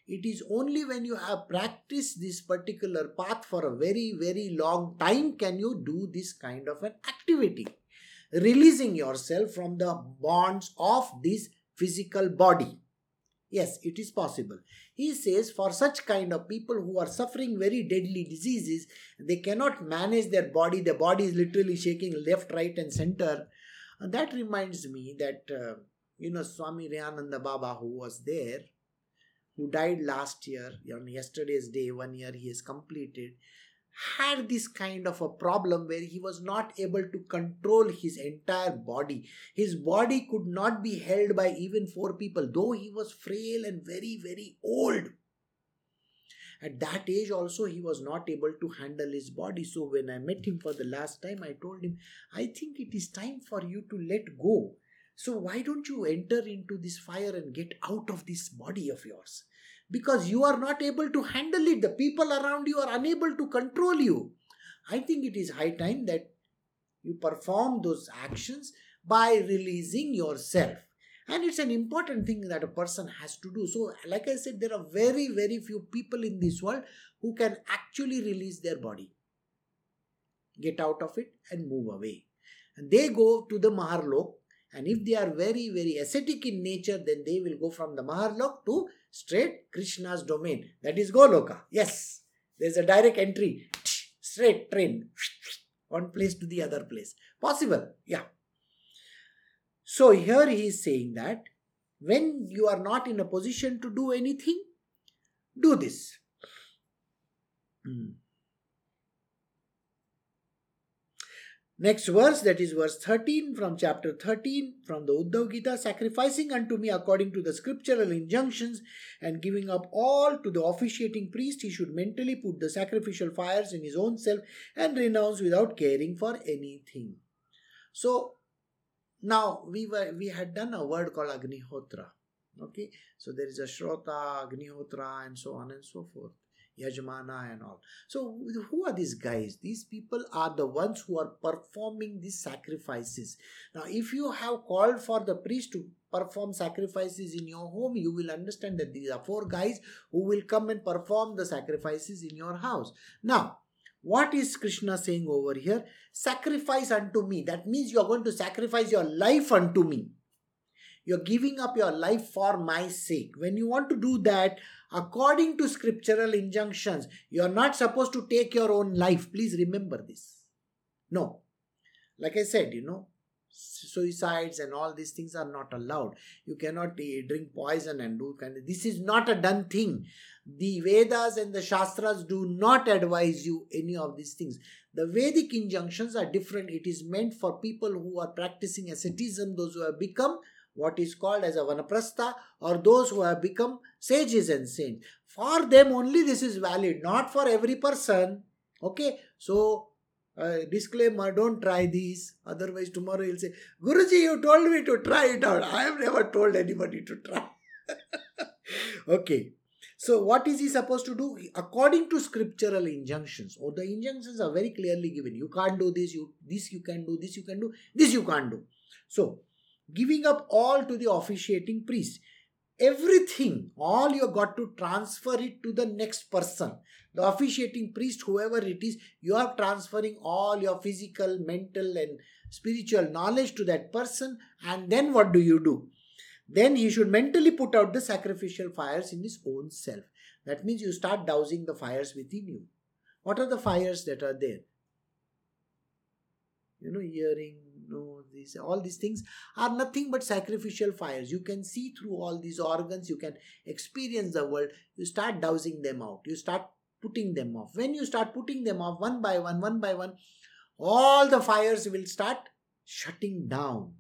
It is only when you have practiced this particular path for a very, very long time can you do this kind of an activity. Releasing yourself from the bonds of this physical body. Yes, it is possible. He says for such kind of people who are suffering very deadly diseases, they cannot manage their body. The body is literally shaking left, right, and center. That reminds me that, uh, you know, Swami Rayananda Baba, who was there, who died last year, on yesterday's day, one year he has completed, had this kind of a problem where he was not able to control his entire body. His body could not be held by even four people, though he was frail and very, very old. At that age, also, he was not able to handle his body. So, when I met him for the last time, I told him, I think it is time for you to let go. So, why don't you enter into this fire and get out of this body of yours? Because you are not able to handle it. The people around you are unable to control you. I think it is high time that you perform those actions by releasing yourself. And it's an important thing that a person has to do. So, like I said, there are very, very few people in this world who can actually release their body, get out of it, and move away. And they go to the Maharlok. And if they are very, very ascetic in nature, then they will go from the Maharlok to straight Krishna's domain. That is Goloka. Yes, there's a direct entry, straight train, one place to the other place. Possible, yeah. So here he is saying that when you are not in a position to do anything, do this. Hmm. Next verse, that is verse 13 from chapter 13 from the Uddhav Gita sacrificing unto me according to the scriptural injunctions and giving up all to the officiating priest, he should mentally put the sacrificial fires in his own self and renounce without caring for anything. So now we were we had done a word called Agnihotra. Okay, so there is a Shrota, Agnihotra, and so on and so forth. Yajmana and all. So, who are these guys? These people are the ones who are performing these sacrifices. Now, if you have called for the priest to perform sacrifices in your home, you will understand that these are four guys who will come and perform the sacrifices in your house. Now, what is Krishna saying over here? Sacrifice unto me. That means you are going to sacrifice your life unto me. You're giving up your life for my sake. When you want to do that, according to scriptural injunctions, you're not supposed to take your own life. Please remember this. No. Like I said, you know, suicides and all these things are not allowed. You cannot eh, drink poison and do kind. This is not a done thing. The Vedas and the Shastras do not advise you any of these things. The Vedic injunctions are different. It is meant for people who are practicing asceticism, those who have become what is called as a vanaprastha or those who have become sages and saints. For them only this is valid, not for every person. Okay, so uh, disclaimer don't try these otherwise tomorrow you'll say guruji you told me to try it out i have never told anybody to try *laughs* okay so what is he supposed to do according to scriptural injunctions or the injunctions are very clearly given you can't do this you this you can do this you can do this you can't do so giving up all to the officiating priest. Everything, all you got to transfer it to the next person. The officiating priest, whoever it is, you are transferring all your physical, mental, and spiritual knowledge to that person. And then what do you do? Then he should mentally put out the sacrificial fires in his own self. That means you start dousing the fires within you. What are the fires that are there? You know, hearing, no these all these things are nothing but sacrificial fires you can see through all these organs you can experience the world you start dousing them out you start putting them off when you start putting them off one by one one by one all the fires will start shutting down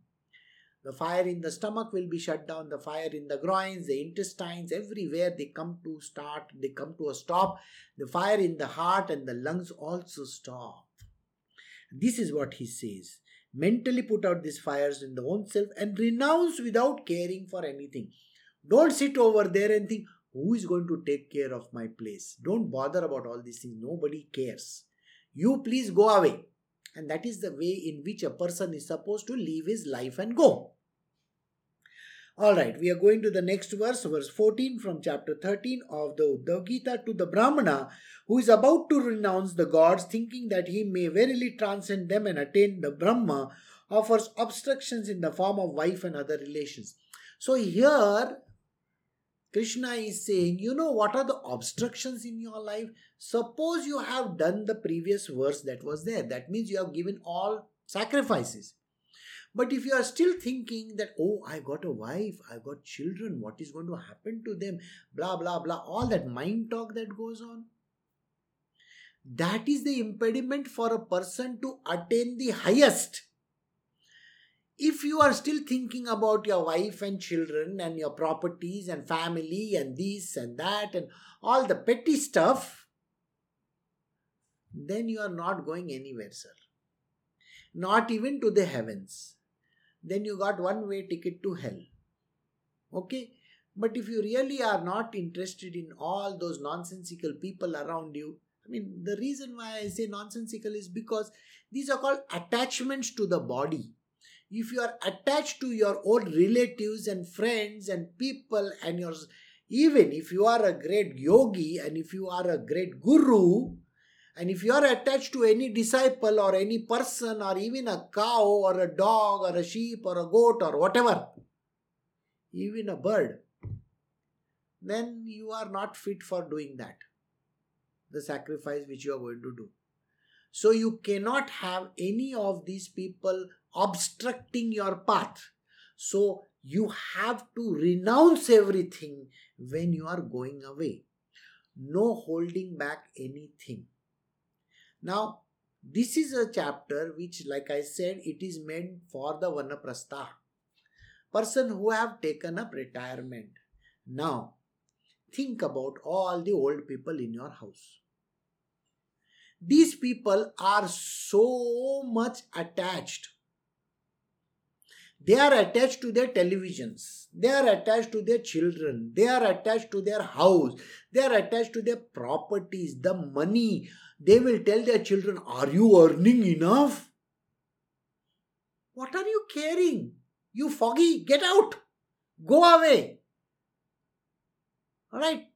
the fire in the stomach will be shut down the fire in the groins the intestines everywhere they come to start they come to a stop the fire in the heart and the lungs also stop this is what he says mentally put out these fires in the own self and renounce without caring for anything. Don't sit over there and think, who is going to take care of my place? Don't bother about all these things. Nobody cares. You please go away. And that is the way in which a person is supposed to live his life and go. All right, we are going to the next verse, verse 14 from chapter 13 of the Uddhav Gita to the Brahmana who is about to renounce the gods, thinking that he may verily transcend them and attain the Brahma, offers obstructions in the form of wife and other relations. So here, Krishna is saying, you know what are the obstructions in your life? Suppose you have done the previous verse that was there. That means you have given all sacrifices. But if you are still thinking that, oh, I've got a wife, I've got children, what is going to happen to them, blah, blah, blah, all that mind talk that goes on, that is the impediment for a person to attain the highest. If you are still thinking about your wife and children and your properties and family and this and that and all the petty stuff, then you are not going anywhere, sir. Not even to the heavens then you got one way ticket to hell. Okay? But if you really are not interested in all those nonsensical people around you, I mean, the reason why I say nonsensical is because these are called attachments to the body. if you are attached to your own relatives and friends and people and your even if you are a great yogi and if you are a great guru and if you are attached to any disciple or any person or even a cow or a dog or a sheep or a goat or whatever even a bird then you are not fit for doing that the sacrifice which you are going to do so you cannot have any of these people obstructing your path. So you have to renounce everything when you are going away. No holding back anything. Now, this is a chapter which, like I said, it is meant for the Vanaprastha. Person who have taken up retirement. Now, think about all the old people in your house. These people are so much attached they are attached to their televisions. They are attached to their children. They are attached to their house. They are attached to their properties, the money. They will tell their children, Are you earning enough? What are you caring? You foggy, get out. Go away. Alright?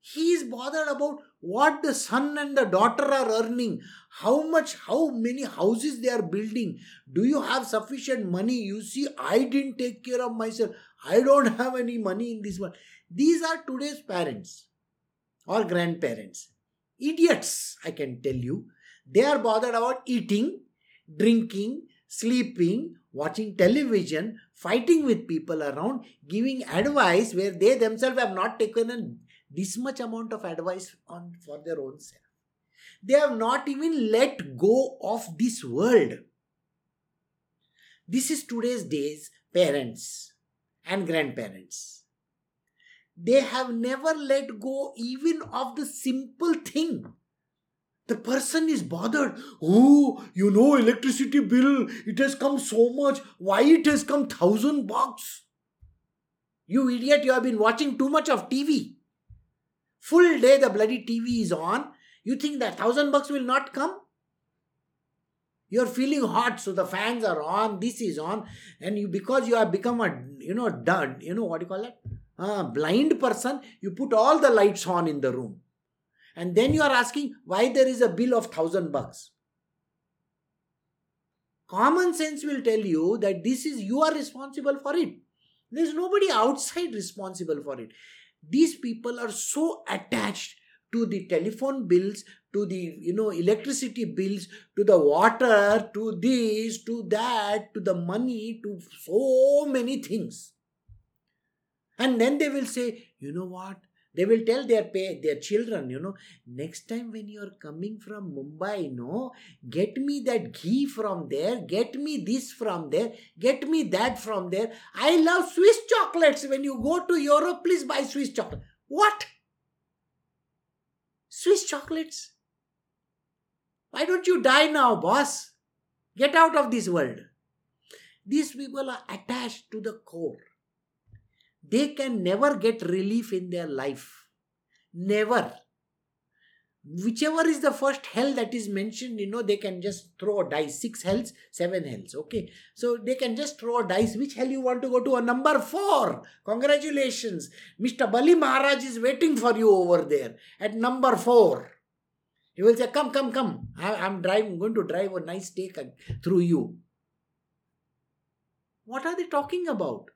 He is bothered about what the son and the daughter are earning, how much, how many houses they are building. Do you have sufficient money? You see, I didn't take care of myself. I don't have any money in this world. These are today's parents or grandparents. Idiots, I can tell you. They are bothered about eating, drinking, sleeping, watching television, fighting with people around, giving advice where they themselves have not taken a this much amount of advice on for their own self. They have not even let go of this world. This is today's days parents and grandparents. They have never let go even of the simple thing. The person is bothered. Oh, you know, electricity bill, it has come so much. Why it has come thousand bucks? You idiot, you have been watching too much of TV. Full day the bloody TV is on. You think that thousand bucks will not come? You're feeling hot, so the fans are on, this is on, and you because you have become a you know dud, you know what you call it? A blind person, you put all the lights on in the room. And then you are asking why there is a bill of thousand bucks. Common sense will tell you that this is you are responsible for it. There's nobody outside responsible for it these people are so attached to the telephone bills to the you know electricity bills to the water to this to that to the money to so many things. And then they will say you know what they will tell their pay, their children you know next time when you are coming from mumbai no get me that ghee from there get me this from there get me that from there. I love swiss chocolates. When you go to europe please buy swiss chocolate. What? Swiss chocolates? Why don't you die now boss? Get out of this world. These people are attached to the core they can never get relief in their life. Never. Whichever is the first hell that is mentioned, you know, they can just throw a dice. Six hells, seven hells. Okay. So they can just throw a dice. Which hell you want to go to? A number four. Congratulations. Mr. Bali Maharaj is waiting for you over there at number four. He will say, Come, come, come. I, am driving, going to drive a nice steak through you. What are they talking about?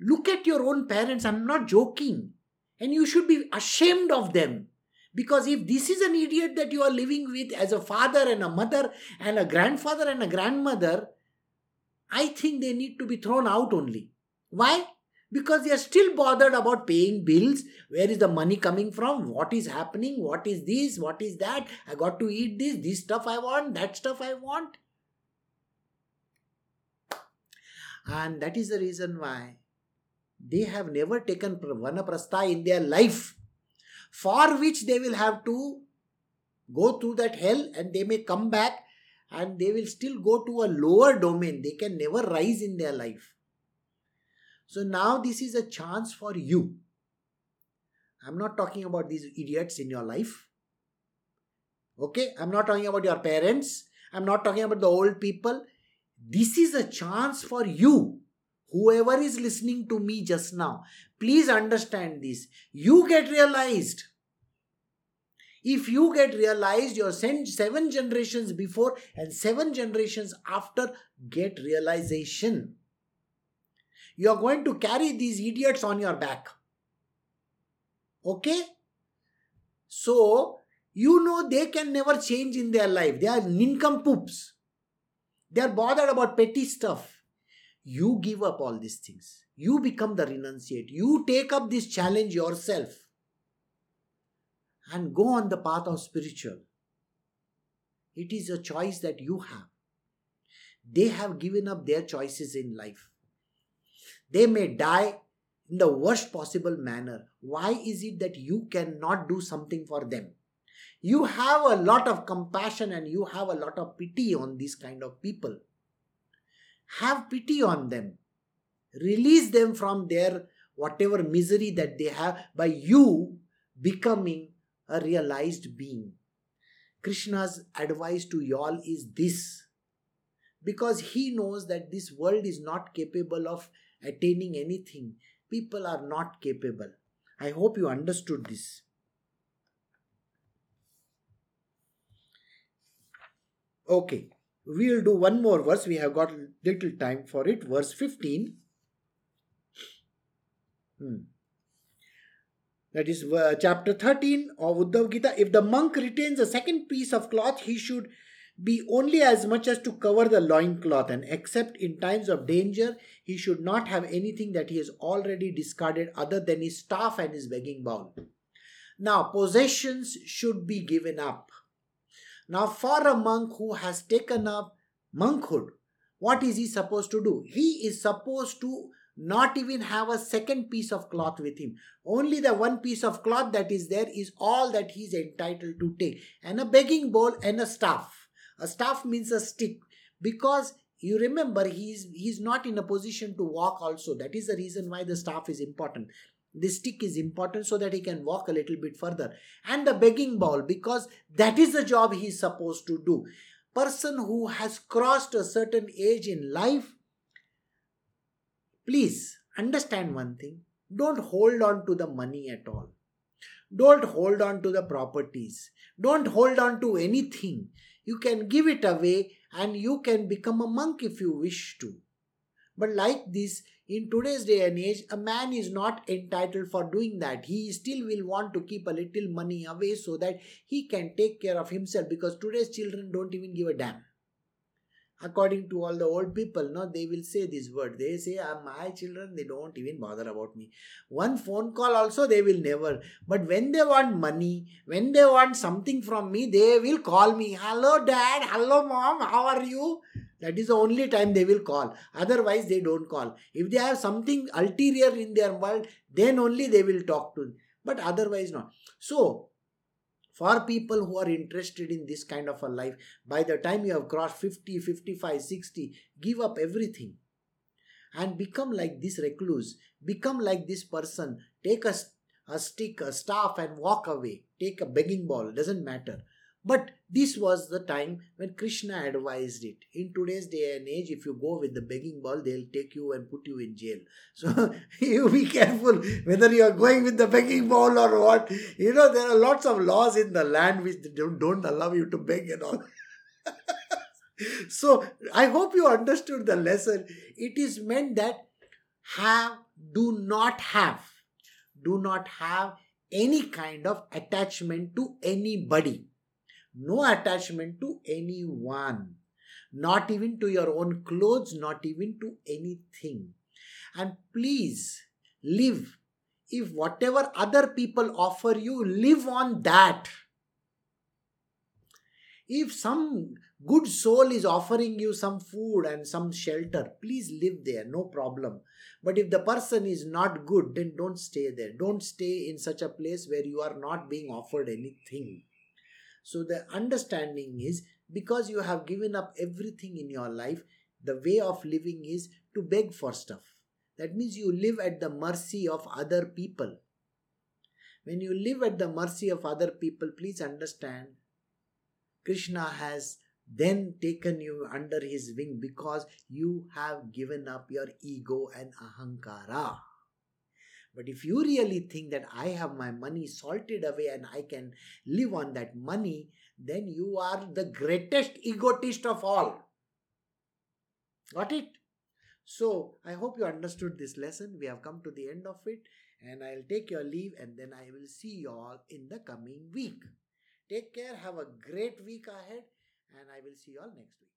Look at your own parents. I'm not joking. And you should be ashamed of them. Because if this is an idiot that you are living with as a father and a mother and a grandfather and a grandmother, I think they need to be thrown out only. Why? Because they are still bothered about paying bills. Where is the money coming from? What is happening? What is this? What is that? I got to eat this, this stuff I want, that stuff I want. And that is the reason why they have never taken vanaprastha in their life, for which they will have to go through that hell and they may come back and they will still go to a lower domain. They can never rise in their life. So now this is a chance for you. I'm not talking about these idiots in your life. Okay? I'm not talking about your parents. I'm not talking about the old people. This is a chance for you. Whoever is listening to me just now, please understand this. You get realized. If you get realized, your seven generations before and seven generations after get realization. You are going to carry these idiots on your back. Okay? So, you know they can never change in their life. They are nincompoops. They are bothered about petty stuff. You give up all these things. You become the renunciate. You take up this challenge yourself and go on the path of spiritual. It is a choice that you have. They have given up their choices in life. They may die in the worst possible manner. Why is it that you cannot do something for them? You have a lot of compassion and you have a lot of pity on these kind of people. Have pity on them. Release them from their whatever misery that they have by you becoming a realized being. Krishna's advice to y'all is this because he knows that this world is not capable of attaining anything. People are not capable. I hope you understood this. Okay, we'll do one more verse. We have got little time for it. Verse 15. Hmm. That is uh, chapter 13 of Uddhav Gita. If the monk retains a second piece of cloth, he should be only as much as to cover the loin cloth, and except in times of danger, he should not have anything that he has already discarded other than his staff and his begging bowl. Now, possessions should be given up. Now, for a monk who has taken up monkhood, what is he supposed to do? He is supposed to not even have a second piece of cloth with him. Only the one piece of cloth that is there is all that he is entitled to take, and a begging bowl and a staff. A staff means a stick because you remember he's he's not in a position to walk also that is the reason why the staff is important this stick is important so that he can walk a little bit further. And the begging bowl because that is the job he is supposed to do. Person who has crossed a certain age in life please understand one thing. Don't hold on to the money at all. Don't hold on to the properties. Don't hold on to anything. You can give it away and you can become a monk if you wish to. But like this, in today's day and age, a man is not entitled for doing that. He still will want to keep a little money away so that he can take care of himself because today's children don't even give a damn. According to all the old people no they will say this word. They say ah, my children they don't even bother about me. One phone call also they will never. But when they want money when they want something from me they will call me. Hello dad. Hello mom. How are you that is the only time they will call. Otherwise they don't call. If they have something ulterior in their world then only they will talk to but otherwise not. So for people who are interested in this kind of a life by the time you have crossed 50 55 60 give up everything. And become like this recluse. Become like this person. Take a, a stick a staff and walk away. Take a begging bowl doesn't matter but this was the time when Krishna advised it. In today's day and age, if you go with the begging bowl, they'll take you and put you in jail. *laughs* So *laughs* you be careful whether you are going with the begging bowl or what. You know, there are lots of laws in the land which don't, allow you to beg and all. *laughs* so I hope you understood the lesson. It is meant that have, do not have, do not have any kind of attachment to anybody no attachment to anyone, not even to your own clothes, not even to anything. And please live. If whatever other people offer you, live on that. If some good soul is offering you some food and some shelter, please live there, no problem. But if the person is not good, then don't stay there. Don't stay in such a place where you are not being offered anything. So the understanding is because you have given up everything in your life, the way of living is to beg for stuff. That means you live at the mercy of other people. When you live at the mercy of other people, please understand Krishna has then taken you under his wing because you have given up your ego and ahankara. But if you really think that I have my money salted away and I can live on that money, then you are the greatest egotist of all. Got it? So, I hope you understood this lesson. We have come to the end of it, and I'll take your leave and then I will see you all in the coming week. Take care, have a great week ahead, and I will see you all next week.